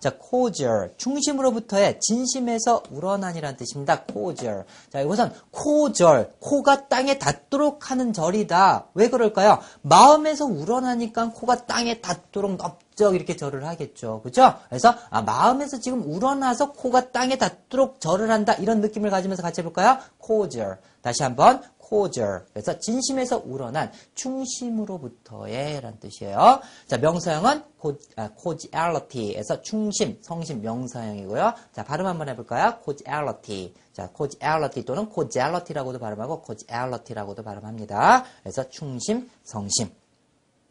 자, cordial. 중심으로부터의 진심에서 우러난이라는 뜻입니다. cordial. 자, 이것은 코절. 코가 땅에 닿도록 하는 절이다. 왜 그럴까요? 마음에서 우러나니까 코가 땅에 닿도록 넓적 이렇게 절을 하겠죠. 그죠? 그래서 아, 마음에서 지금 우러나서 코가 땅에 닿도록 절을 한다. 이런 느낌을 가지면서 같이 해볼까요? cordial. 다시 한번 cordial. 그래서 진심에서 우러난 중심으로부터의 라는 뜻이에요. 자, 명사형은 cordiality에서 중심, 성심 명사형이고요. 자, 발음 한번 해볼까요? cordiality. 자, cordiality 또는 cordiality라고도 발음하고 cordiality라고도 발음합니다. 그래서 중심, 성심.